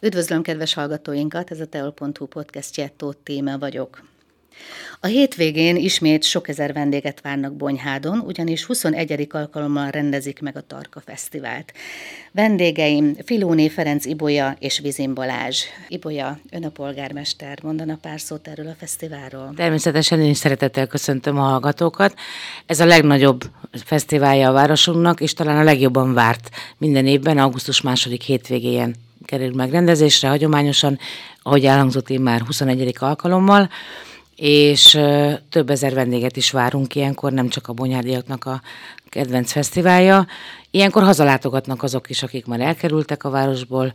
Üdvözlöm kedves hallgatóinkat, ez a teol.hu podcastje, Tóth Téma vagyok. A hétvégén ismét sok ezer vendéget várnak Bonyhádon, ugyanis 21. alkalommal rendezik meg a Tarka Fesztivált. Vendégeim Filóné Ferenc Ibolya és Vizin Balázs. Ibolya, ön a polgármester, mondana pár szót erről a fesztiválról? Természetesen én is szeretettel köszöntöm a hallgatókat. Ez a legnagyobb fesztiválja a városunknak, és talán a legjobban várt minden évben, augusztus második hétvégén kerül megrendezésre, hagyományosan, ahogy elhangzott én már 21. alkalommal és több ezer vendéget is várunk ilyenkor, nem csak a bonyádiaknak a kedvenc fesztiválja. Ilyenkor hazalátogatnak azok is, akik már elkerültek a városból,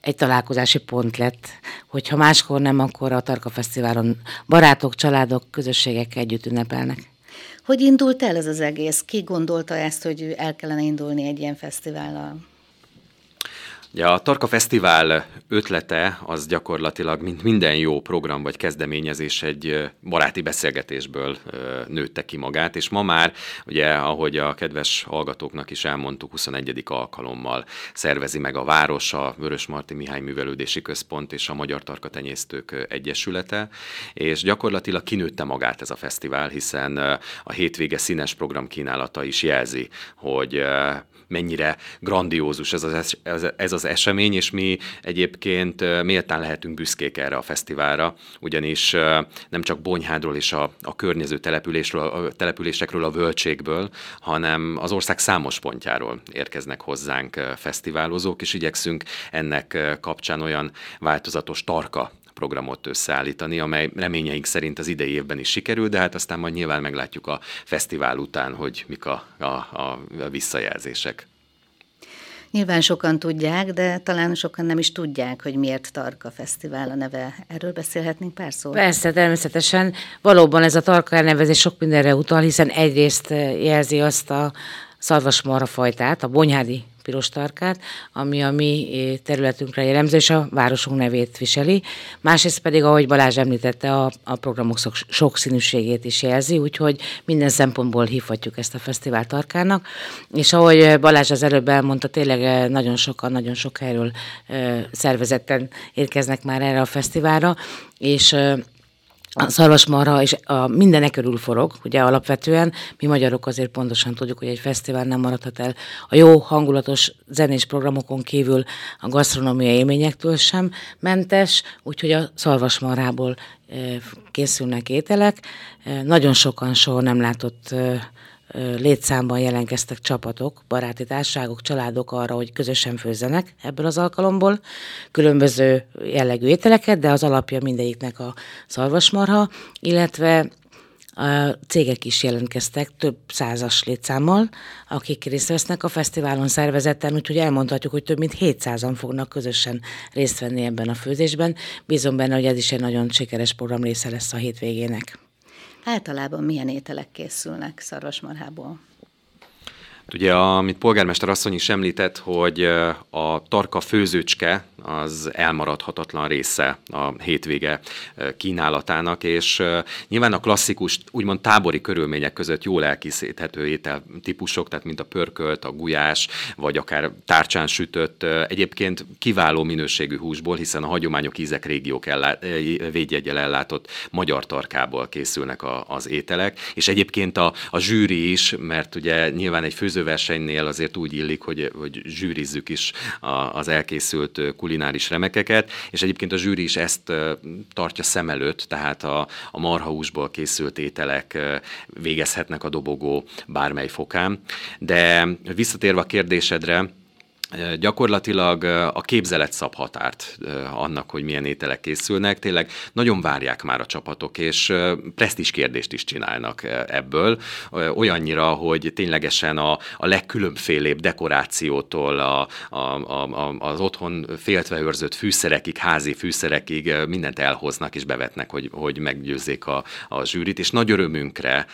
egy találkozási pont lett, hogyha máskor nem, akkor a Tarka Fesztiválon barátok, családok, közösségek együtt ünnepelnek. Hogy indult el ez az egész? Ki gondolta ezt, hogy el kellene indulni egy ilyen fesztivállal? Ja, a Tarka Fesztivál ötlete az gyakorlatilag, mint minden jó program vagy kezdeményezés, egy baráti beszélgetésből nőtte ki magát, és ma már, ugye, ahogy a kedves hallgatóknak is elmondtuk, 21. alkalommal szervezi meg a város, a Vörös Marti Mihály Művelődési Központ és a Magyar Tarka Tenyésztők Egyesülete, és gyakorlatilag kinőtte magát ez a fesztivál, hiszen a hétvége színes program kínálata is jelzi, hogy mennyire grandiózus ez az, ez az esemény, és mi egyébként méltán lehetünk büszkék erre a fesztiválra, ugyanis nem csak Bonyhádról és a, a környező településről, a településekről, a völtségből, hanem az ország számos pontjáról érkeznek hozzánk fesztiválozók, és igyekszünk ennek kapcsán olyan változatos tarka programot összeállítani, amely reményeink szerint az idei évben is sikerül, de hát aztán majd nyilván meglátjuk a fesztivál után, hogy mik a, a, a visszajelzések. Nyilván sokan tudják, de talán sokan nem is tudják, hogy miért Tarka Fesztivál a neve. Erről beszélhetnénk pár szót? Persze, természetesen. Valóban ez a Tarka elnevezés sok mindenre utal, hiszen egyrészt jelzi azt a szarvasmarha fajtát, a bonyhádi piros tarkát, ami a mi eh, területünkre jellemző, és a városunk nevét viseli. Másrészt pedig, ahogy Balázs említette, a, a programok sokszínűségét is jelzi, úgyhogy minden szempontból hívhatjuk ezt a fesztivál tarkának. És ahogy Balázs az előbb elmondta, tényleg eh, nagyon sokan, nagyon sok helyről eh, szervezetten érkeznek már erre a fesztiválra, és a szarvasmarha és a mindenek körül forog, ugye alapvetően mi magyarok azért pontosan tudjuk, hogy egy fesztivál nem maradhat el a jó, hangulatos zenés programokon kívül a gasztronómiai élményektől sem mentes, úgyhogy a szarvasmarhából készülnek ételek. Nagyon sokan soha nem látott létszámban jelentkeztek csapatok, baráti társaságok, családok arra, hogy közösen főzzenek ebből az alkalomból. Különböző jellegű ételeket, de az alapja mindegyiknek a szarvasmarha, illetve a cégek is jelentkeztek több százas létszámmal, akik részt vesznek a fesztiválon szervezetten, úgyhogy elmondhatjuk, hogy több mint 700-an fognak közösen részt venni ebben a főzésben. Bízom benne, hogy ez is egy nagyon sikeres program része lesz a hétvégének. Általában milyen ételek készülnek szarvasmarhából? Ugye, amit polgármester asszony is említett, hogy a tarka főzőcske az elmaradhatatlan része a hétvége kínálatának, és nyilván a klasszikus, úgymond tábori körülmények között jól elkészíthető étel típusok, tehát mint a pörkölt, a gulyás, vagy akár tárcsán sütött, egyébként kiváló minőségű húsból, hiszen a hagyományok, ízek, régiók ellá, védjegyel ellátott magyar tarkából készülnek a, az ételek, és egyébként a, a zsűri is, mert ugye nyilván egy főzőversenynél azért úgy illik, hogy, hogy zsűrizzük is a, az elkészült kulinárius kulináris remekeket, és egyébként a zsűri is ezt tartja szem előtt, tehát a, a marhahúsból készült ételek végezhetnek a dobogó bármely fokán. De visszatérve a kérdésedre, gyakorlatilag a képzelet szab határt annak, hogy milyen ételek készülnek. Tényleg nagyon várják már a csapatok, és presztis kérdést is csinálnak ebből. Olyannyira, hogy ténylegesen a, a legkülönfélébb dekorációtól a, a, a, az otthon féltve őrzött fűszerekig, házi fűszerekig mindent elhoznak és bevetnek, hogy, hogy meggyőzzék a, a zsűrit, és nagy örömünkre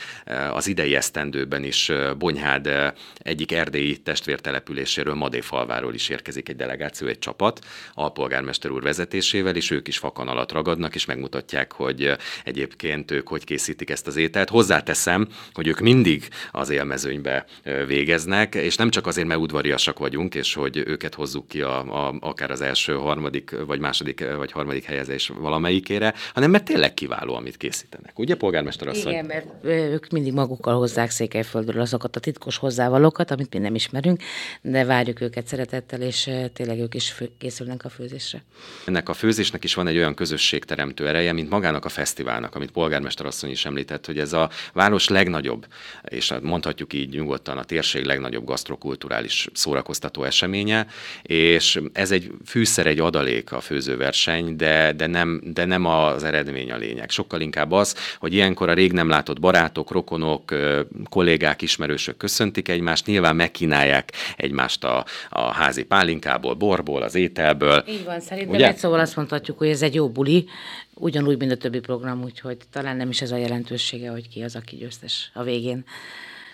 az idei esztendőben is Bonyhád egyik erdélyi testvértelepüléséről, Madéfal Marsalváról is érkezik egy delegáció, egy csapat, alpolgármester úr vezetésével, és ők is fakan alatt ragadnak, és megmutatják, hogy egyébként ők hogy készítik ezt az ételt. Hozzáteszem, hogy ők mindig az élmezőnybe végeznek, és nem csak azért, mert udvariasak vagyunk, és hogy őket hozzuk ki a, a, akár az első, harmadik, vagy második, vagy harmadik helyezés valamelyikére, hanem mert tényleg kiváló, amit készítenek. Ugye, polgármester asszony? Igen, mert ők mindig magukkal hozzák Székelyföldről azokat a titkos hozzávalókat, amit mi nem ismerünk, de várjuk őket szeretettel, és tényleg ők is fő, készülnek a főzésre. Ennek a főzésnek is van egy olyan közösségteremtő ereje, mint magának a fesztiválnak, amit polgármester asszony is említett, hogy ez a város legnagyobb, és mondhatjuk így nyugodtan a térség legnagyobb gasztrokulturális szórakoztató eseménye, és ez egy fűszer, egy adalék a főzőverseny, de, de, nem, de nem az eredmény a lényeg. Sokkal inkább az, hogy ilyenkor a rég nem látott barátok, rokonok, kollégák, ismerősök köszöntik egymást, nyilván megkínálják egymást a, a házi pálinkából, borból, az ételből. Így van, szerintem Ugye? egy szóval azt mondhatjuk, hogy ez egy jó buli, ugyanúgy, mint a többi program, úgyhogy talán nem is ez a jelentősége, hogy ki az, aki győztes a végén.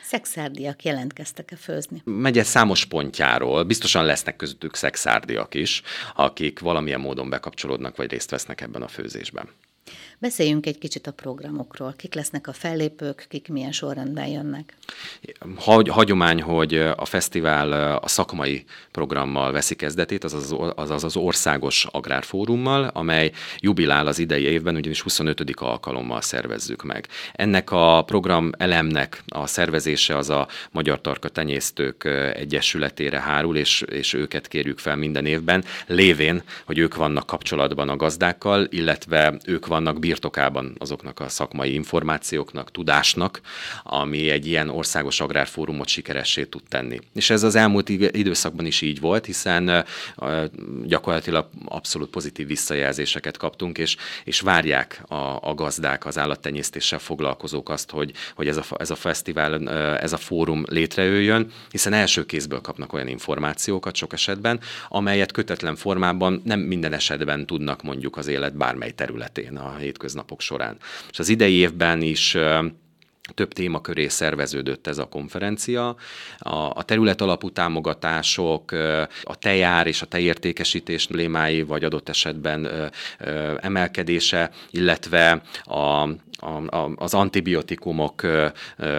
Szexárdiak jelentkeztek-e főzni? Megye számos pontjáról, biztosan lesznek közöttük szexárdiak is, akik valamilyen módon bekapcsolódnak, vagy részt vesznek ebben a főzésben. Beszéljünk egy kicsit a programokról. Kik lesznek a fellépők, kik milyen sorrendben jönnek? Hagy, hagyomány, hogy a fesztivál a szakmai programmal veszi kezdetét, azaz az, az, országos agrárfórummal, amely jubilál az idei évben, ugyanis 25. alkalommal szervezzük meg. Ennek a program elemnek a szervezése az a Magyar Tarka Tenyésztők Egyesületére hárul, és, és őket kérjük fel minden évben, lévén, hogy ők vannak kapcsolatban a gazdákkal, illetve ők vannak birtokában azoknak a szakmai információknak, tudásnak, ami egy ilyen országos agrárfórumot sikeressé tud tenni. És ez az elmúlt időszakban is így volt, hiszen gyakorlatilag abszolút pozitív visszajelzéseket kaptunk, és, és várják a, a gazdák, az állattenyésztéssel foglalkozók azt, hogy, hogy ez, a, ez a fesztivál, ez a fórum létrejöjjön, hiszen első kézből kapnak olyan információkat sok esetben, amelyet kötetlen formában nem minden esetben tudnak mondjuk az élet bármely területén a hét hétköznapok során. És az idei évben is több témaköré szerveződött ez a konferencia. A, a terület alapú támogatások, a tejár és a tejértékesítés problémái, vagy adott esetben emelkedése, illetve a, a, a, az antibiotikumok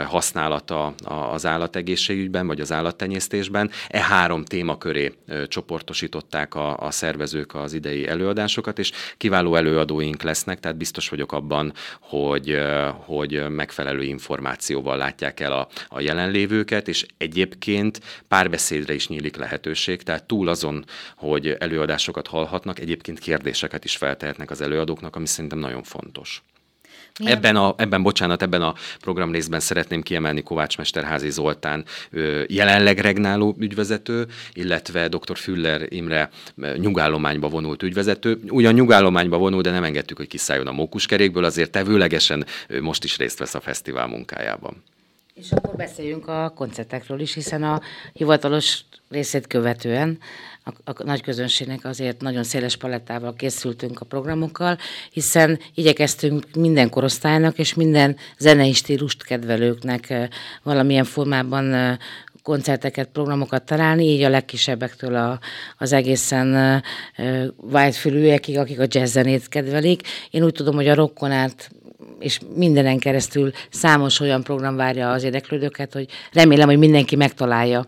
használata az állategészségügyben, vagy az állattenyésztésben. E három témaköré csoportosították a, a szervezők az idei előadásokat, és kiváló előadóink lesznek, tehát biztos vagyok abban, hogy, hogy megfelelő információval látják el a, a jelenlévőket, és egyébként párbeszédre is nyílik lehetőség, tehát túl azon, hogy előadásokat hallhatnak, egyébként kérdéseket is feltehetnek az előadóknak, ami szerintem nagyon fontos. Ebben, a, ebben, bocsánat, ebben a programrészben szeretném kiemelni Kovács Mesterházi Zoltán jelenleg regnáló ügyvezető, illetve dr. Füller Imre nyugállományba vonult ügyvezető. Ugyan nyugállományba vonul, de nem engedtük, hogy kiszálljon a mókuskerékből, azért tevőlegesen most is részt vesz a fesztivál munkájában. És akkor beszéljünk a koncertekről is, hiszen a hivatalos részét követően a, a nagy közönségnek azért nagyon széles palettával készültünk a programokkal, hiszen igyekeztünk minden korosztálynak és minden zenei stílust kedvelőknek valamilyen formában koncerteket, programokat találni, így a legkisebbektől a, az egészen uh, vágyfülűekig, akik a jazzzenét kedvelik. Én úgy tudom, hogy a rockonát és mindenen keresztül számos olyan program várja az érdeklődőket, hogy remélem, hogy mindenki megtalálja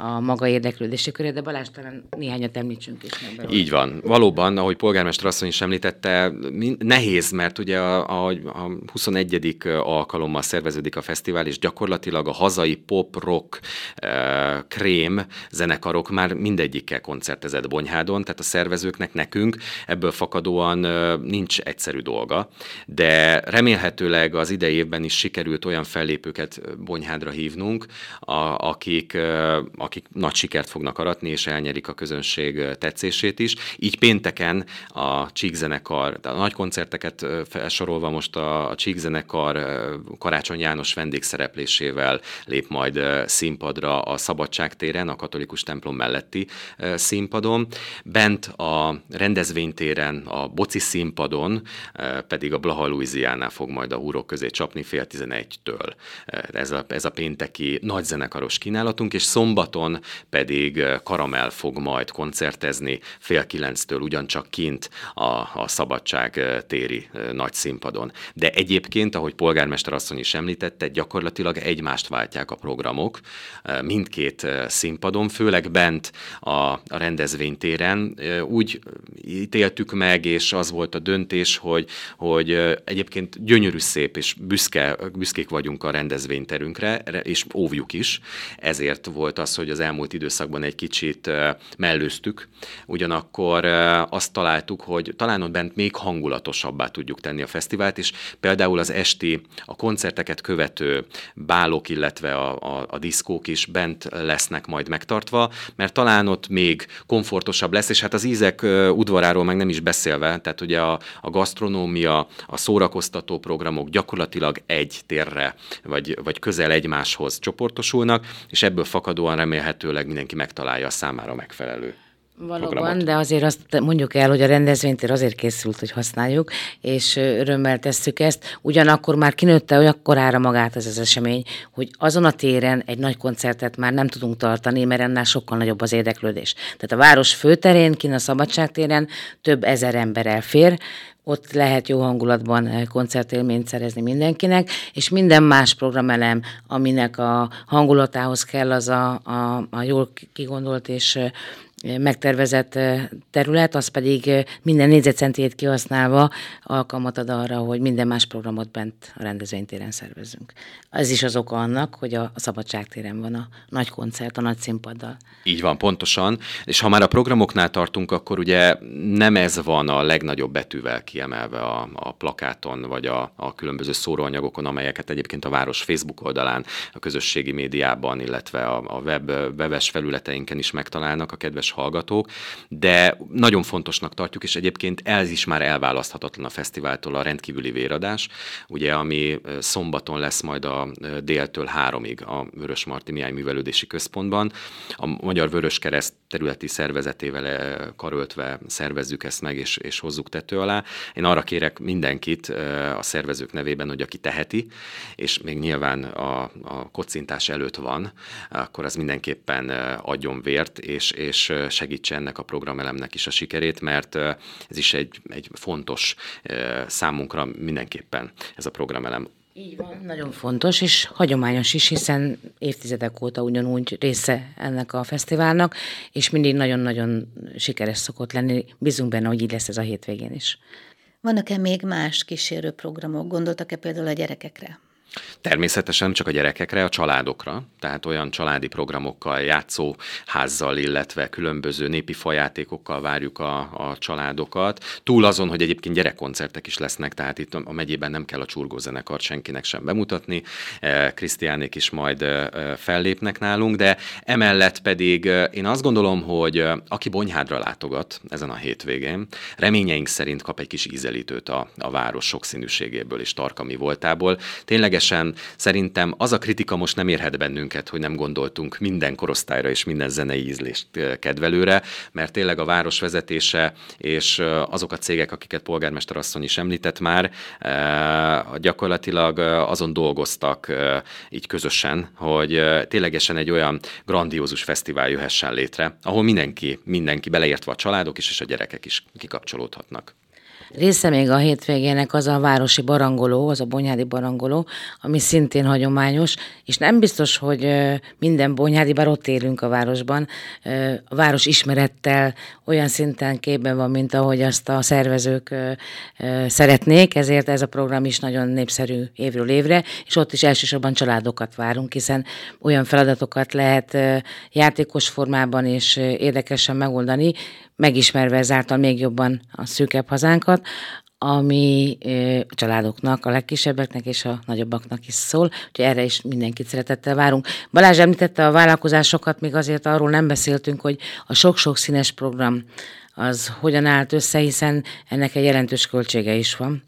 a maga érdeklődési körét, de Balázs talán néhányat említsünk is meg. Így van. Valóban, ahogy polgármester asszony is említette, nehéz, mert ugye a, a, a 21. alkalommal szerveződik a fesztivál, és gyakorlatilag a hazai pop, rock, e, krém zenekarok már mindegyikkel koncertezett Bonyhádon, tehát a szervezőknek, nekünk ebből fakadóan e, nincs egyszerű dolga, de remélhetőleg az idei évben is sikerült olyan fellépőket Bonyhádra hívnunk, a, akik, a, akik nagy sikert fognak aratni, és elnyerik a közönség tetszését is. Így pénteken a Csíkzenekar, a nagy koncerteket felsorolva most a, a Csíkzenekar Karácsony János vendégszereplésével lép majd színpadra a Szabadság téren, a katolikus templom melletti színpadon. Bent a rendezvénytéren, a Boci színpadon pedig a Blaha Louisiana fog majd a húrok közé csapni fél tizenegytől. Ez a, ez a pénteki nagyzenekaros kínálatunk, és szombaton szombaton pedig Karamel fog majd koncertezni fél kilenctől ugyancsak kint a, a Szabadság téri nagy színpadon. De egyébként, ahogy polgármester asszony is említette, gyakorlatilag egymást váltják a programok mindkét színpadon, főleg bent a, a rendezvénytéren. Úgy ítéltük meg, és az volt a döntés, hogy, hogy egyébként gyönyörű szép, és büszke, büszkék vagyunk a rendezvényterünkre, és óvjuk is. Ezért volt az, hogy az elmúlt időszakban egy kicsit mellőztük. Ugyanakkor azt találtuk, hogy talán ott bent még hangulatosabbá tudjuk tenni a fesztivált, és például az esti, a koncerteket követő bálok, illetve a, a, a diszkók is bent lesznek majd megtartva, mert talán ott még komfortosabb lesz, és hát az ízek udvaráról meg nem is beszélve, tehát ugye a, a gasztronómia, a szórakoztató programok gyakorlatilag egy térre, vagy, vagy közel egymáshoz csoportosulnak, és ebből fakadóan remélhetőleg mindenki megtalálja a számára megfelelő Valóban, programot. de azért azt mondjuk el, hogy a rendezvénytér azért készült, hogy használjuk, és örömmel tesszük ezt. Ugyanakkor már kinőtte olyan korára magát ez az esemény, hogy azon a téren egy nagy koncertet már nem tudunk tartani, mert ennél sokkal nagyobb az érdeklődés. Tehát a város főterén, kin a Szabadságtéren több ezer ember elfér, ott lehet jó hangulatban koncertélményt szerezni mindenkinek, és minden más programelem, aminek a hangulatához kell, az a, a, a jól kigondolt és megtervezett terület, az pedig minden négyzetcentét kihasználva alkalmat ad arra, hogy minden más programot bent a rendezvénytéren szervezzünk. Ez is az oka annak, hogy a Szabadságtéren van a nagy koncert, a nagy színpaddal. Így van, pontosan. És ha már a programoknál tartunk, akkor ugye nem ez van a legnagyobb betűvel kiemelve a, a plakáton, vagy a, a különböző szóróanyagokon, amelyeket egyébként a város Facebook oldalán, a közösségi médiában, illetve a, a web, webes felületeinken is megtalálnak a kedves kedves hallgatók, de nagyon fontosnak tartjuk, és egyébként ez is már elválaszthatatlan a fesztiváltól a rendkívüli véradás, ugye, ami szombaton lesz majd a déltől háromig a Vörös Marti Mihály Művelődési Központban. A Magyar Vörös Kereszt területi szervezetével karöltve szervezzük ezt meg, és, és hozzuk tető alá. Én arra kérek mindenkit a szervezők nevében, hogy aki teheti, és még nyilván a, a kocintás előtt van, akkor az mindenképpen adjon vért, és, és segítse ennek a programelemnek is a sikerét, mert ez is egy, egy fontos számunkra mindenképpen ez a programelem. Így van, nagyon fontos, és hagyományos is, hiszen évtizedek óta ugyanúgy része ennek a fesztiválnak, és mindig nagyon-nagyon sikeres szokott lenni. Bízunk benne, hogy így lesz ez a hétvégén is. Vannak-e még más kísérő programok? Gondoltak-e például a gyerekekre? Természetesen csak a gyerekekre, a családokra, tehát olyan családi programokkal, játszóházzal, illetve különböző népi fajátékokkal várjuk a, a családokat. Túl azon, hogy egyébként gyerekkoncertek is lesznek, tehát itt a megyében nem kell a csurgózenekart senkinek sem bemutatni, e, Krisztiánék is majd e, fellépnek nálunk, de emellett pedig e, én azt gondolom, hogy aki Bonyhádra látogat ezen a hétvégén, reményeink szerint kap egy kis ízelítőt a, a város sokszínűségéből és tarkami voltából. Tényleg ténylegesen szerintem az a kritika most nem érhet bennünket, hogy nem gondoltunk minden korosztályra és minden zenei ízlést kedvelőre, mert tényleg a város vezetése és azok a cégek, akiket polgármester asszony is említett már, gyakorlatilag azon dolgoztak így közösen, hogy ténylegesen egy olyan grandiózus fesztivál jöhessen létre, ahol mindenki, mindenki beleértve a családok is és a gyerekek is kikapcsolódhatnak. Része még a hétvégének az a városi barangoló, az a bonyhádi barangoló, ami szintén hagyományos, és nem biztos, hogy minden bonyhádi, bár ott élünk a városban, a város ismerettel olyan szinten képben van, mint ahogy azt a szervezők szeretnék, ezért ez a program is nagyon népszerű évről évre, és ott is elsősorban családokat várunk, hiszen olyan feladatokat lehet játékos formában és érdekesen megoldani, megismerve ezáltal még jobban a szűkebb hazánkat, ami a családoknak, a legkisebbeknek és a nagyobbaknak is szól, úgyhogy erre is mindenkit szeretettel várunk. Balázs említette a vállalkozásokat, még azért arról nem beszéltünk, hogy a sok-sok színes program az hogyan állt össze, hiszen ennek egy jelentős költsége is van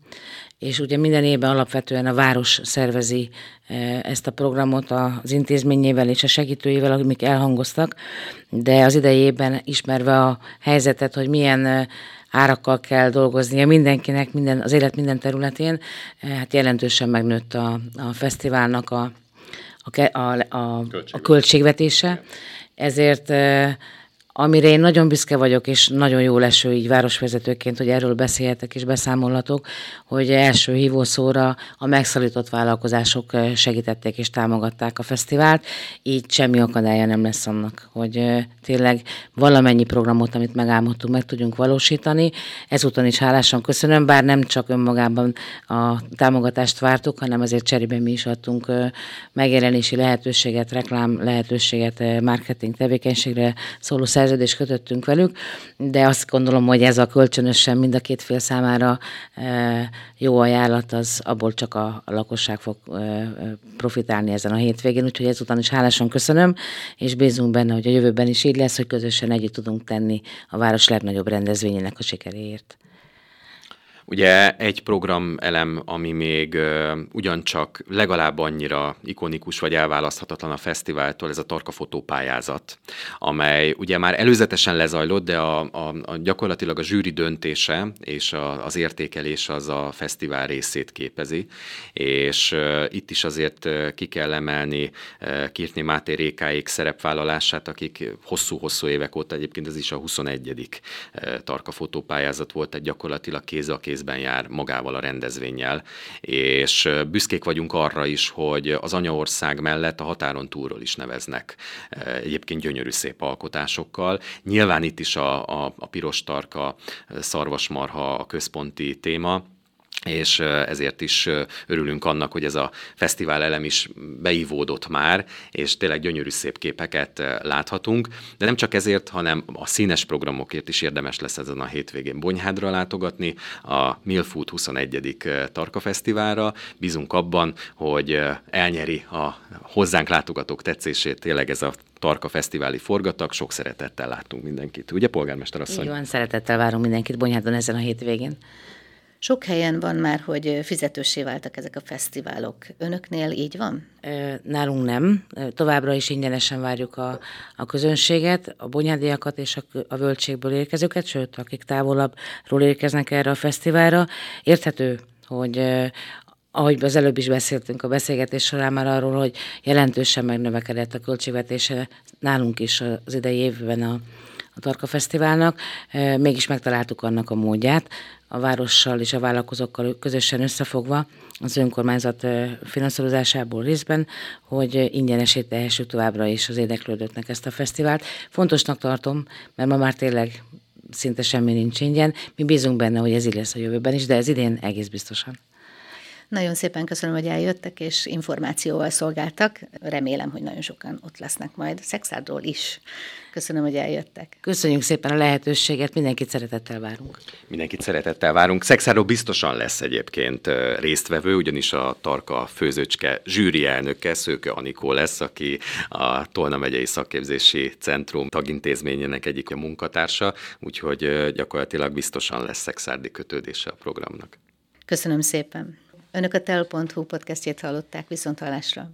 és ugye minden évben alapvetően a város szervezi e, ezt a programot az intézményével és a segítőjével, amik elhangoztak, de az idejében ismerve a helyzetet, hogy milyen e, árakkal kell dolgoznia mindenkinek minden, az élet minden területén, e, hát jelentősen megnőtt a, a fesztiválnak a, a, a, a, a költségvetése. ezért amire én nagyon büszke vagyok, és nagyon jó leső így városvezetőként, hogy erről beszélhetek és beszámolhatok, hogy első hívószóra a megszalított vállalkozások segítették és támogatták a fesztivált, így semmi akadálya nem lesz annak, hogy tényleg valamennyi programot, amit megálmodtunk, meg tudjunk valósítani. Ezúton is hálásan köszönöm, bár nem csak önmagában a támogatást vártuk, hanem azért cserébe mi is adtunk megjelenési lehetőséget, reklám lehetőséget, marketing tevékenységre szóló szerződést kötöttünk velük, de azt gondolom, hogy ez a kölcsönösen mind a két fél számára e, jó ajánlat, az abból csak a, lakosság fog e, profitálni ezen a hétvégén, úgyhogy ezután is hálásan köszönöm, és bízunk benne, hogy a jövőben is így lesz, hogy közösen együtt tudunk tenni a város legnagyobb rendezvényének a sikeréért. Ugye egy programelem, ami még uh, ugyancsak legalább annyira ikonikus vagy elválaszthatatlan a fesztiváltól, ez a Tarka fotópályázat, amely ugye már előzetesen lezajlott, de a, a, a gyakorlatilag a zsűri döntése és a, az értékelés az a fesztivál részét képezi, és uh, itt is azért uh, ki kell emelni uh, Kirtni Máté Rékáék szerepvállalását, akik hosszú-hosszú évek óta, egyébként ez is a 21. Uh, Tarka fotópályázat volt, egy gyakorlatilag kéz a kéz kézben jár magával a rendezvényel, és büszkék vagyunk arra is, hogy az anyaország mellett a határon túlról is neveznek egyébként gyönyörű szép alkotásokkal. Nyilván itt is a, a, a piros tarka, szarvasmarha a központi téma, és ezért is örülünk annak, hogy ez a fesztivál elem is beivódott már, és tényleg gyönyörű szép képeket láthatunk, de nem csak ezért, hanem a színes programokért is érdemes lesz ezen a hétvégén Bonyhádra látogatni, a Milfood 21. Tarka Fesztiválra. Bízunk abban, hogy elnyeri a hozzánk látogatók tetszését tényleg ez a Tarka Fesztiváli forgatag. Sok szeretettel láttunk mindenkit. Ugye, polgármester asszony? Így van, szeretettel várunk mindenkit Bonyhádon ezen a hétvégén. Sok helyen van már, hogy fizetősé váltak ezek a fesztiválok. Önöknél így van? Nálunk nem. Továbbra is ingyenesen várjuk a, a közönséget, a bonyádiakat és a, a völtségből érkezőket, sőt, akik távolabbról érkeznek erre a fesztiválra. Érthető, hogy ahogy az előbb is beszéltünk a beszélgetés során már arról, hogy jelentősen megnövekedett a költségvetése nálunk is az idei évben a, a Tarka Fesztiválnak, mégis megtaláltuk annak a módját, a várossal és a vállalkozókkal közösen összefogva az önkormányzat finanszírozásából részben, hogy ingyenesét tehessük továbbra is az érdeklődőknek ezt a fesztivált. Fontosnak tartom, mert ma már tényleg szinte semmi nincs ingyen. Mi bízunk benne, hogy ez így lesz a jövőben is, de ez idén egész biztosan. Nagyon szépen köszönöm, hogy eljöttek és információval szolgáltak. Remélem, hogy nagyon sokan ott lesznek majd Szexádról is. Köszönöm, hogy eljöttek. Köszönjük szépen a lehetőséget, mindenkit szeretettel várunk. Mindenkit szeretettel várunk. Szexáról biztosan lesz egyébként résztvevő, ugyanis a Tarka főzőcske zsűri elnöke, Szőke Anikó lesz, aki a Tolna megyei szakképzési centrum tagintézményének egyik munkatársa, úgyhogy gyakorlatilag biztosan lesz szexárdi kötődése a programnak. Köszönöm szépen. Önök a tel.hu podcastjét hallották viszont hallásra.